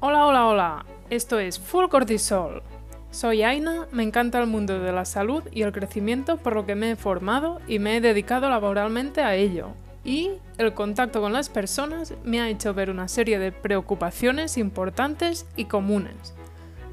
Hola, hola, hola. Esto es Full Cortisol. Soy Aina, me encanta el mundo de la salud y el crecimiento por lo que me he formado y me he dedicado laboralmente a ello. Y el contacto con las personas me ha hecho ver una serie de preocupaciones importantes y comunes.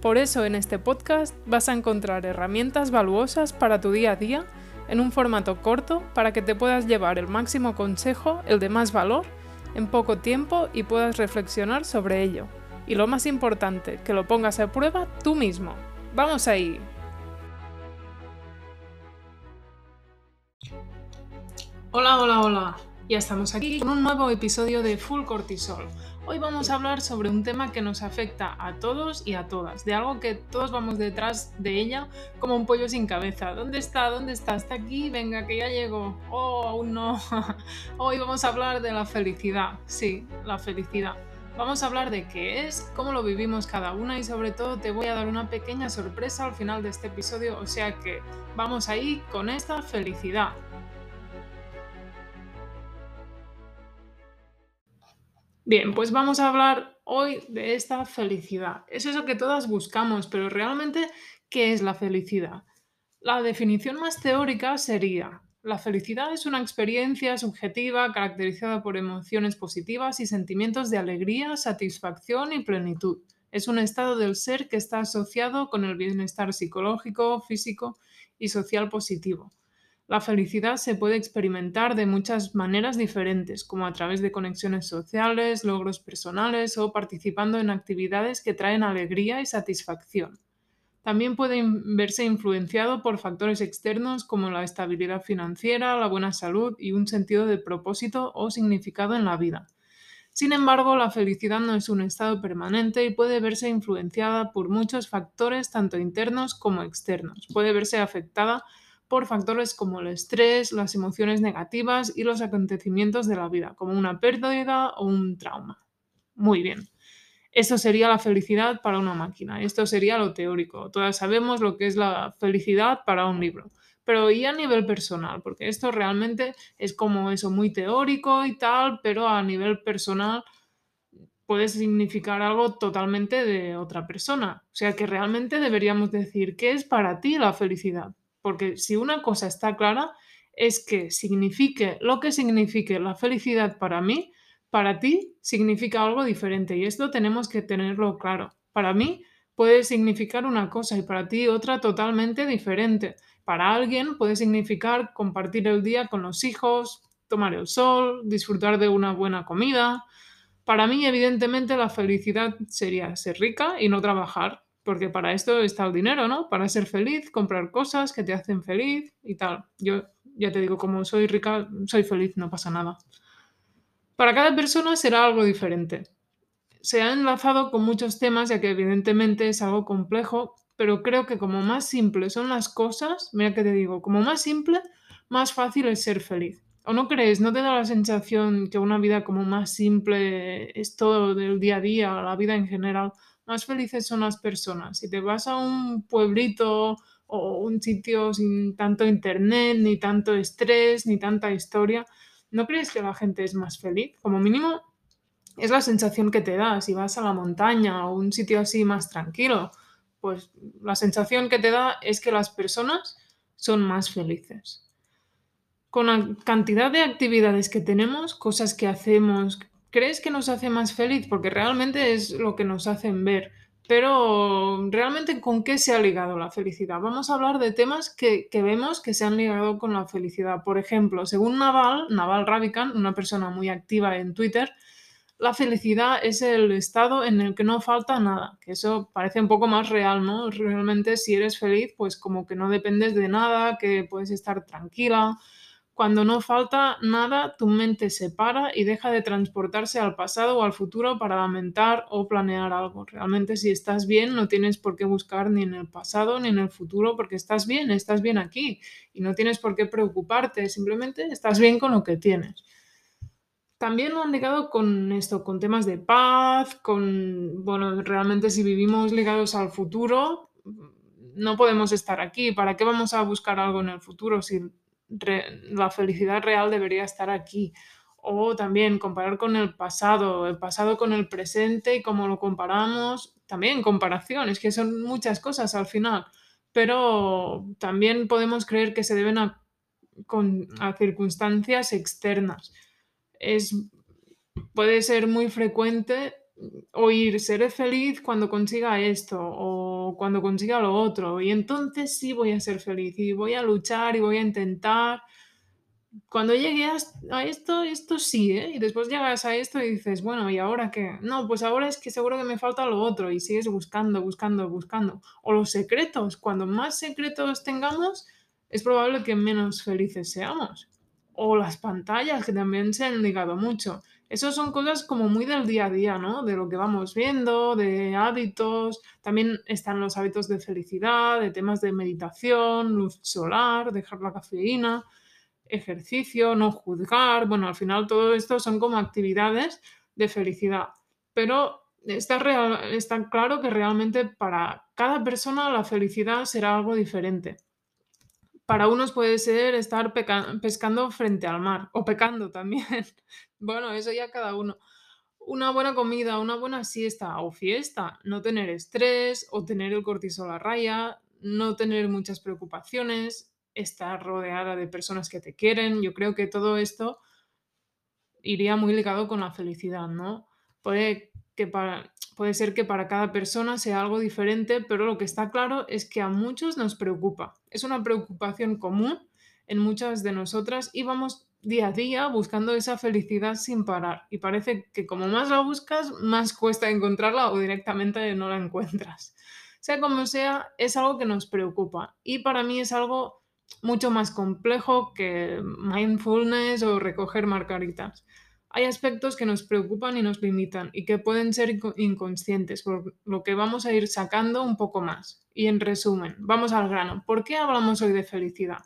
Por eso en este podcast vas a encontrar herramientas valuosas para tu día a día en un formato corto para que te puedas llevar el máximo consejo, el de más valor, en poco tiempo y puedas reflexionar sobre ello. Y lo más importante, que lo pongas a prueba tú mismo. ¡Vamos ahí! Hola, hola, hola. Ya estamos aquí con un nuevo episodio de Full Cortisol. Hoy vamos a hablar sobre un tema que nos afecta a todos y a todas, de algo que todos vamos detrás de ella como un pollo sin cabeza. ¿Dónde está? ¿Dónde está? ¿Está aquí? Venga, que ya llegó. Oh, aún no. Hoy vamos a hablar de la felicidad. Sí, la felicidad. Vamos a hablar de qué es, cómo lo vivimos cada una y sobre todo te voy a dar una pequeña sorpresa al final de este episodio, o sea que vamos ahí con esta felicidad. Bien, pues vamos a hablar hoy de esta felicidad. Es eso que todas buscamos, pero realmente, ¿qué es la felicidad? La definición más teórica sería, la felicidad es una experiencia subjetiva caracterizada por emociones positivas y sentimientos de alegría, satisfacción y plenitud. Es un estado del ser que está asociado con el bienestar psicológico, físico y social positivo. La felicidad se puede experimentar de muchas maneras diferentes, como a través de conexiones sociales, logros personales o participando en actividades que traen alegría y satisfacción. También puede verse influenciado por factores externos como la estabilidad financiera, la buena salud y un sentido de propósito o significado en la vida. Sin embargo, la felicidad no es un estado permanente y puede verse influenciada por muchos factores tanto internos como externos. Puede verse afectada por factores como el estrés, las emociones negativas y los acontecimientos de la vida, como una pérdida o un trauma. Muy bien. Esto sería la felicidad para una máquina. Esto sería lo teórico. Todas sabemos lo que es la felicidad para un libro. Pero y a nivel personal, porque esto realmente es como eso muy teórico y tal, pero a nivel personal puede significar algo totalmente de otra persona. O sea que realmente deberíamos decir, ¿qué es para ti la felicidad? Porque si una cosa está clara, es que signifique lo que signifique la felicidad para mí, para ti significa algo diferente y esto tenemos que tenerlo claro. Para mí puede significar una cosa y para ti otra totalmente diferente. Para alguien puede significar compartir el día con los hijos, tomar el sol, disfrutar de una buena comida. Para mí, evidentemente, la felicidad sería ser rica y no trabajar, porque para esto está el dinero, ¿no? Para ser feliz, comprar cosas que te hacen feliz y tal. Yo ya te digo, como soy rica, soy feliz, no pasa nada. Para cada persona será algo diferente. Se ha enlazado con muchos temas, ya que evidentemente es algo complejo, pero creo que como más simples son las cosas, mira que te digo, como más simple, más fácil es ser feliz. ¿O no crees? ¿No te da la sensación que una vida como más simple es todo del día a día, la vida en general? más felices son las personas. Si te vas a un pueblito o un sitio sin tanto internet, ni tanto estrés, ni tanta historia, ¿no crees que la gente es más feliz? Como mínimo es la sensación que te da si vas a la montaña o un sitio así más tranquilo. Pues la sensación que te da es que las personas son más felices. Con la cantidad de actividades que tenemos, cosas que hacemos, ¿Crees que nos hace más feliz? Porque realmente es lo que nos hacen ver. Pero realmente con qué se ha ligado la felicidad? Vamos a hablar de temas que, vemos que se han ligado con la felicidad. Por ejemplo, según Naval, Naval Ravikant, una persona muy activa en Twitter, la felicidad es el estado en el que no falta nada, que eso parece un poco más real, ¿no? Realmente si eres feliz, pues como que no dependes de nada, que puedes estar tranquila, cuando no falta nada, tu mente se para y deja de transportarse al pasado o al futuro para lamentar o planear algo. Realmente si estás bien, no tienes por qué buscar ni en el pasado ni en el futuro porque estás bien, estás bien aquí y no tienes por qué preocuparte, simplemente estás bien con lo que tienes. También lo han ligado con esto, con temas de paz, con, bueno, realmente si vivimos ligados al futuro, no podemos estar aquí. ¿Para qué vamos a buscar algo en el futuro si la felicidad real debería estar aquí. O también comparar con el pasado, el pasado con el presente y cómo lo comparamos. También comparación, es que son muchas cosas al final. Pero también podemos creer que se deben a, a circunstancias externas. Es, puede ser muy frecuente oír seré feliz cuando consiga esto o cuando consiga lo otro y entonces sí voy a ser feliz y voy a luchar y voy a intentar. Cuando llegue a esto, esto sí, ¿eh? Y después llegas a esto y dices, bueno, ¿y ahora qué? No, pues ahora es que seguro que me falta lo otro y sigues buscando, buscando, buscando. O los secretos, cuando más secretos tengamos, es probable que menos felices seamos. O las pantallas, que también se han ligado mucho. Esas son cosas como muy del día a día, ¿no? De lo que vamos viendo, de hábitos. También están los hábitos de felicidad, de temas de meditación, luz solar, dejar la cafeína, ejercicio, no juzgar. Bueno, al final todo esto son como actividades de felicidad. Pero está, real, está claro que realmente para cada persona la felicidad será algo diferente. Para unos puede ser estar pescando frente al mar o pecando también. bueno, eso ya cada uno. Una buena comida, una buena siesta o fiesta, no tener estrés o tener el cortisol a raya, no tener muchas preocupaciones, estar rodeada de personas que te quieren. Yo creo que todo esto iría muy ligado con la felicidad, ¿no? Puede que para, puede ser que para cada persona sea algo diferente, pero lo que está claro es que a muchos nos preocupa. Es una preocupación común en muchas de nosotras y vamos día a día buscando esa felicidad sin parar. Y parece que como más la buscas, más cuesta encontrarla o directamente no la encuentras. Sea como sea, es algo que nos preocupa. Y para mí es algo mucho más complejo que mindfulness o recoger margaritas hay aspectos que nos preocupan y nos limitan y que pueden ser inconscientes, por lo que vamos a ir sacando un poco más. Y en resumen, vamos al grano. ¿Por qué hablamos hoy de felicidad?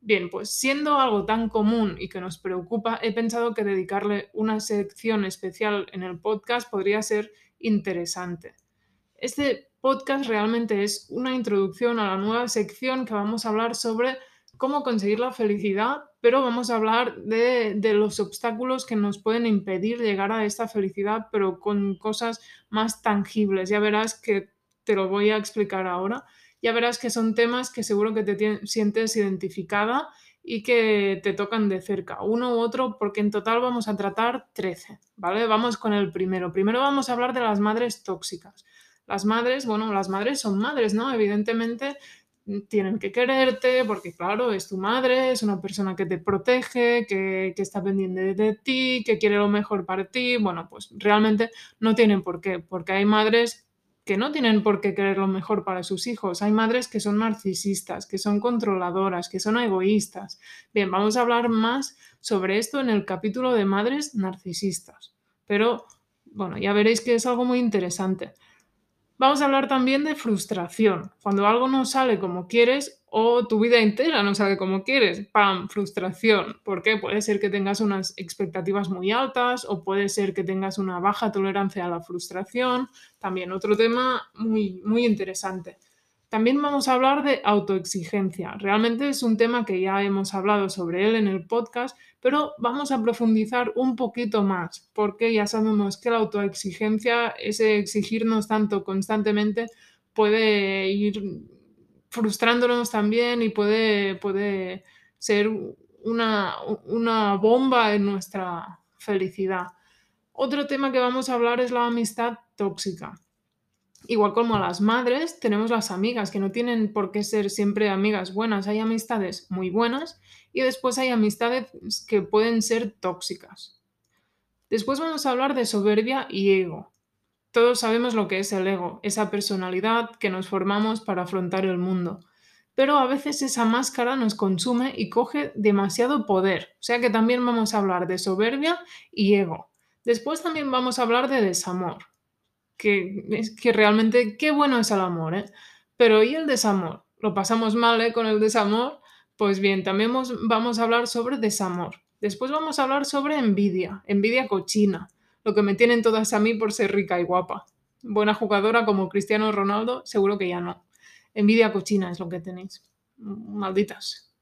Bien, pues siendo algo tan común y que nos preocupa, he pensado que dedicarle una sección especial en el podcast podría ser interesante. Este podcast realmente es una introducción a la nueva sección que vamos a hablar sobre cómo conseguir la felicidad, pero vamos a hablar de, los obstáculos que nos pueden impedir llegar a esta felicidad, pero con cosas más tangibles. Ya verás que te lo voy a explicar ahora. Ya verás que son temas que seguro que te sientes identificada y que te tocan de cerca, uno u otro, porque en total vamos a tratar 13, ¿vale? Vamos con el primero. Primero vamos a hablar de las madres tóxicas. Las madres, bueno, las madres son madres, ¿no? Evidentemente tienen que quererte porque, claro, es tu madre, es una persona que te protege, que, está pendiente de ti, que quiere lo mejor para ti. Bueno, pues realmente no tienen por qué, porque hay madres que no tienen por qué querer lo mejor para sus hijos. Hay madres que son narcisistas, que son controladoras, que son egoístas. Bien, vamos a hablar más sobre esto en el capítulo de madres narcisistas. Pero, bueno, ya veréis que es algo muy interesante. Vamos a hablar también de frustración. Cuando algo no sale como quieres o tu vida entera no sale como quieres, ¡pam! Frustración. Porque puede ser que tengas unas expectativas muy altas o puede ser que tengas una baja tolerancia a la frustración. También otro tema muy, muy interesante. También vamos a hablar de autoexigencia. Realmente es un tema que ya hemos hablado sobre él en el podcast, pero vamos a profundizar un poquito más, porque ya sabemos que la autoexigencia, ese exigirnos tanto constantemente, puede ir frustrándonos también y puede, puede ser una, una bomba en nuestra felicidad. Otro tema que vamos a hablar es la amistad tóxica. Igual como las madres, tenemos las amigas, que no tienen por qué ser siempre amigas buenas. Hay amistades muy buenas y después hay amistades que pueden ser tóxicas. Después vamos a hablar de soberbia y ego. Todos sabemos lo que es el ego, esa personalidad que nos formamos para afrontar el mundo. Pero a veces esa máscara nos consume y coge demasiado poder. O sea que también vamos a hablar de soberbia y ego. Después también vamos a hablar de desamor que, es que realmente qué bueno es el amor, ¿eh? Pero ¿y el desamor? ¿Lo pasamos mal ¿eh? con el desamor? Pues bien, también vamos a hablar sobre desamor. Después vamos a hablar sobre envidia, envidia cochina, lo que me tienen todas a mí por ser rica y guapa. Buena jugadora como Cristiano Ronaldo, seguro que ya no. Envidia cochina es lo que tenéis. Malditas.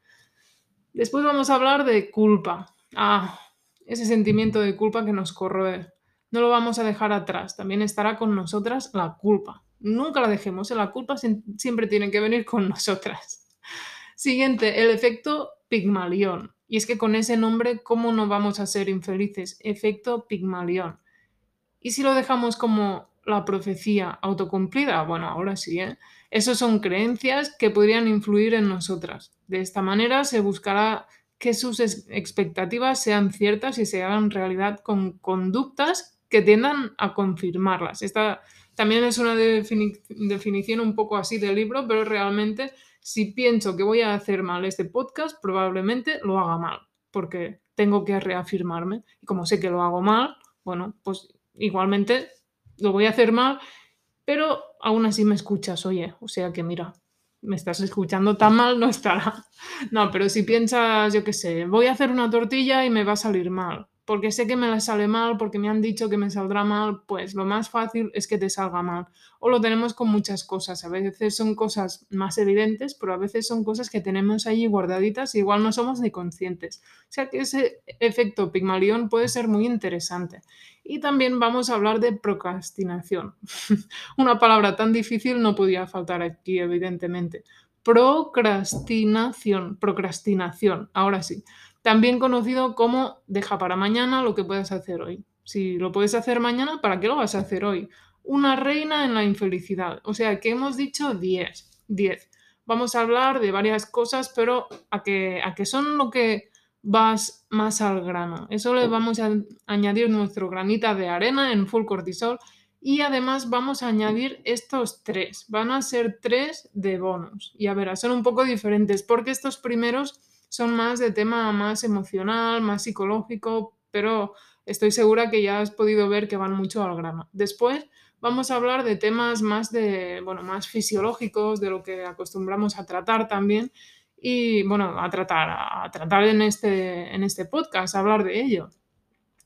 Después vamos a hablar de culpa. Ah, ese sentimiento de culpa que nos corroe. No lo vamos a dejar atrás, también estará con nosotras la culpa. Nunca la dejemos, ¿eh? la culpa siempre tiene que venir con nosotras. Siguiente, el efecto Pigmalión. Y es que con ese nombre, ¿cómo no vamos a ser infelices? Efecto Pigmalión. ¿Y si lo dejamos como la profecía autocumplida? Bueno, ahora sí, ¿eh? Esas son creencias que podrían influir en nosotras. De esta manera se buscará que sus expectativas sean ciertas y se hagan realidad con conductas que tiendan a confirmarlas. Esta también es una definición un poco así del libro, pero realmente si pienso que voy a hacer mal este podcast, probablemente lo haga mal, porque tengo que reafirmarme. Y como sé que lo hago mal, bueno, pues igualmente lo voy a hacer mal, pero aún así me escuchas, oye, o sea que mira, me estás escuchando tan mal, no estará. No, pero si piensas, yo qué sé, voy a hacer una tortilla y me va a salir mal, porque sé que me la sale mal, porque me han dicho que me saldrá mal, pues lo más fácil es que te salga mal. O lo tenemos con muchas cosas. A veces son cosas más evidentes, pero a veces son cosas que tenemos ahí guardaditas y igual no somos ni conscientes. O sea que ese efecto Pigmalión puede ser muy interesante. Y también vamos a hablar de procrastinación. Una palabra tan difícil no podía faltar aquí, evidentemente. Procrastinación, procrastinación, ahora sí también conocido como deja para mañana lo que puedas hacer hoy. Si lo puedes hacer mañana, ¿para qué lo vas a hacer hoy? Una reina en la infelicidad. O sea, que hemos dicho 10. 10. Vamos a hablar de varias cosas, pero a que, a que son lo que vas más al grano. Eso le vamos a añadir nuestro granita de arena en full cortisol y además vamos a añadir estos tres. Van a ser tres de bonus. Y a ver, son un poco diferentes porque estos primeros son más de tema más emocional, más psicológico, pero estoy segura que ya has podido ver que van mucho al grano. Después vamos a hablar de temas más de, bueno, más fisiológicos, de lo que acostumbramos a tratar también y bueno, a tratar, a tratar en este, en este podcast, hablar de ello.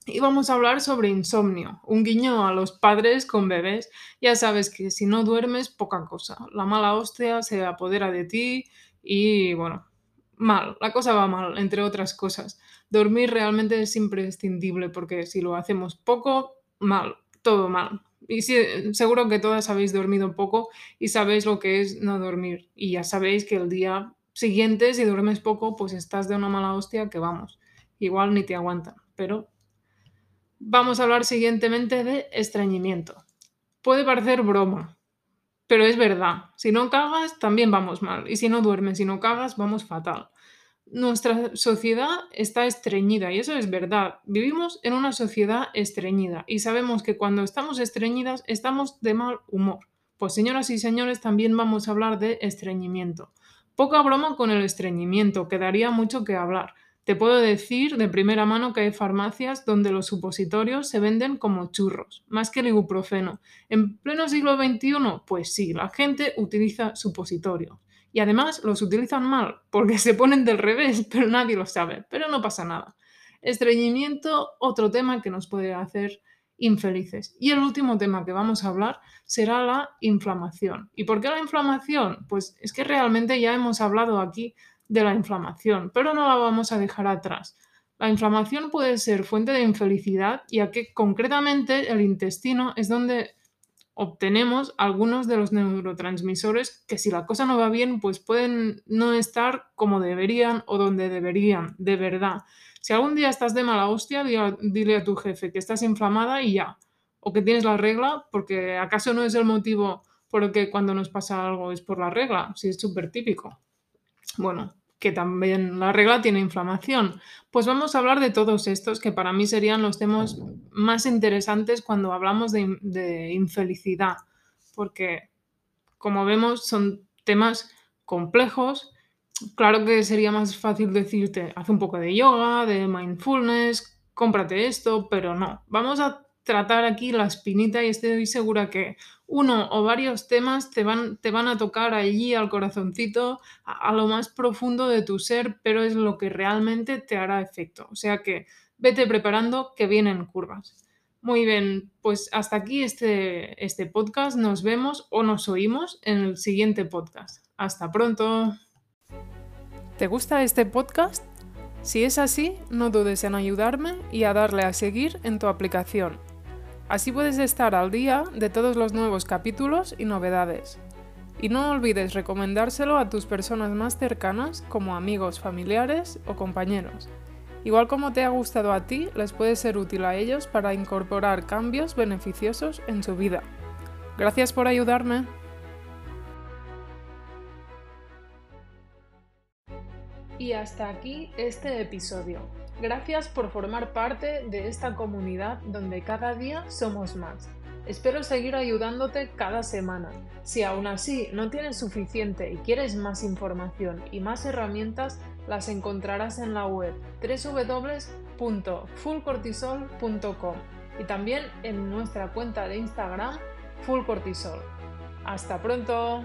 Y vamos a hablar sobre insomnio, un guiño a los padres con bebés. Ya sabes que si no duermes, poca cosa. La mala hostia se apodera de ti y bueno, mal, la cosa va mal, entre otras cosas. Dormir realmente es imprescindible porque si lo hacemos poco, mal, todo mal. Y seguro que todas habéis dormido poco y sabéis lo que es no dormir. Y ya sabéis que el día siguiente, si duermes poco, pues estás de una mala hostia que vamos, igual ni te aguantan. Pero vamos a hablar siguientemente de estreñimiento. Puede parecer broma, pero es verdad, si no cagas, también vamos mal. Y si no duermes, si no cagas, vamos fatal. Nuestra sociedad está estreñida y eso es verdad. Vivimos en una sociedad estreñida y sabemos que cuando estamos estreñidas estamos de mal humor. Pues señoras y señores, también vamos a hablar de estreñimiento. Poca broma con el estreñimiento, quedaría mucho que hablar. Te puedo decir de primera mano que hay farmacias donde los supositorios se venden como churros, más que el ibuprofeno. ¿En pleno siglo XXI? Pues sí, la gente utiliza supositorios. Y además los utilizan mal, porque se ponen del revés, pero nadie lo sabe. Pero no pasa nada. Estreñimiento, otro tema que nos puede hacer infelices. Y el último tema que vamos a hablar será la inflamación. ¿Y por qué la inflamación? Pues es que realmente ya hemos hablado aquí de la inflamación, pero no la vamos a dejar atrás. La inflamación puede ser fuente de infelicidad, ya que concretamente el intestino es donde obtenemos algunos de los neurotransmisores que si la cosa no va bien, pues pueden no estar como deberían o donde deberían, de verdad. Si algún día estás de mala hostia, dile a tu jefe que estás inflamada y ya. O que tienes la regla, porque acaso no es el motivo por el que cuando nos pasa algo es por la regla, si es súper típico. Bueno, que también la regla tiene inflamación. Pues vamos a hablar de todos estos que para mí serían los temas más interesantes cuando hablamos de, infelicidad, porque como vemos son temas complejos. Claro que sería más fácil decirte, haz un poco de yoga, de mindfulness, cómprate esto, pero no. Vamos a tratar aquí la espinita y estoy segura que uno o varios temas te van, te van a tocar allí al corazoncito, a, lo más profundo de tu ser, pero es lo que realmente te hará efecto. O sea que vete preparando que vienen curvas. Muy bien, pues hasta aquí este, este podcast. Nos vemos o nos oímos en el siguiente podcast. Hasta pronto. ¿Te gusta este podcast? Si es así, no dudes en ayudarme y a darle a seguir en tu aplicación. Así puedes estar al día de todos los nuevos capítulos y novedades. Y no olvides recomendárselo a tus personas más cercanas como amigos, familiares o compañeros. Igual como te ha gustado a ti, les puede ser útil a ellos para incorporar cambios beneficiosos en su vida. Gracias por ayudarme. Y hasta aquí este episodio. Gracias por formar parte de esta comunidad donde cada día somos más. Espero seguir ayudándote cada semana. Si aún así no tienes suficiente y quieres más información y más herramientas, las encontrarás en la web www.fullcortisol.com y también en nuestra cuenta de Instagram fullcortisol. ¡Hasta pronto!